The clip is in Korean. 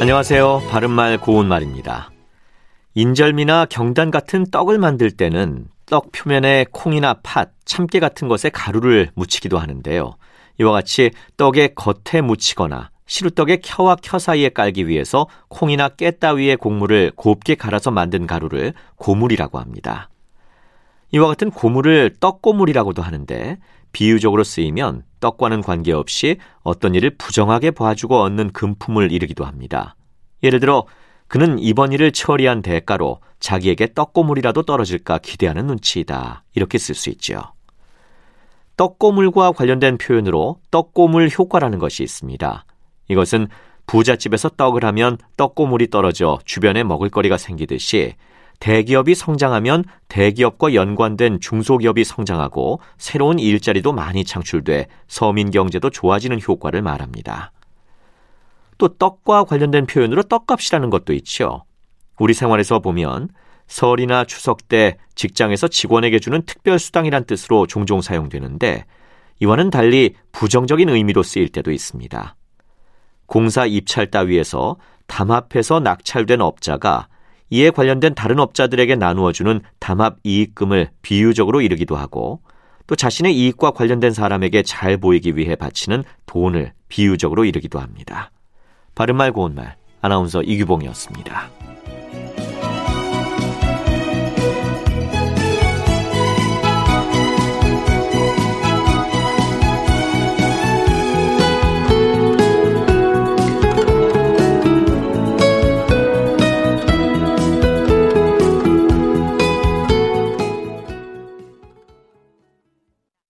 안녕하세요. 바른말 고운말입니다. 인절미나 경단 같은 떡을 만들 때는 떡 표면에 콩이나 팥, 참깨 같은 것에 가루를 묻히기도 하는데요. 이와 같이 떡의 겉에 묻히거나 시루떡의 켜와 켜 사이에 깔기 위해서 콩이나 깨 따위의 곡물을 곱게 갈아서 만든 가루를 고물이라고 합니다. 이와 같은 고물을 떡고물이라고도 하는데 비유적으로 쓰이면 떡과는 관계없이 어떤 일을 부정하게 봐주고 얻는 금품을 이르기도 합니다. 예를 들어 그는 이번 일을 처리한 대가로 자기에게 떡고물이라도 떨어질까 기대하는 눈치이다. 이렇게 쓸 수 있죠. 떡고물과 관련된 표현으로 떡고물 효과라는 것이 있습니다. 이것은 부잣집에서 떡을 하면 떡고물이 떨어져 주변에 먹을거리가 생기듯이 대기업이 성장하면 대기업과 연관된 중소기업이 성장하고 새로운 일자리도 많이 창출돼 서민 경제도 좋아지는 효과를 말합니다. 또 떡과 관련된 표현으로 떡값이라는 것도 있죠. 우리 생활에서 보면 설이나 추석 때 직장에서 직원에게 주는 특별수당이란 뜻으로 종종 사용되는데 이와는 달리 부정적인 의미로 쓰일 때도 있습니다. 공사 입찰 따위에서 담합해서 낙찰된 업자가 이에 관련된 다른 업자들에게 나누어주는 담합 이익금을 비유적으로 이르기도 하고 또 자신의 이익과 관련된 사람에게 잘 보이기 위해 바치는 돈을 비유적으로 이르기도 합니다. 바른말 고운말 아나운서 이규봉이었습니다.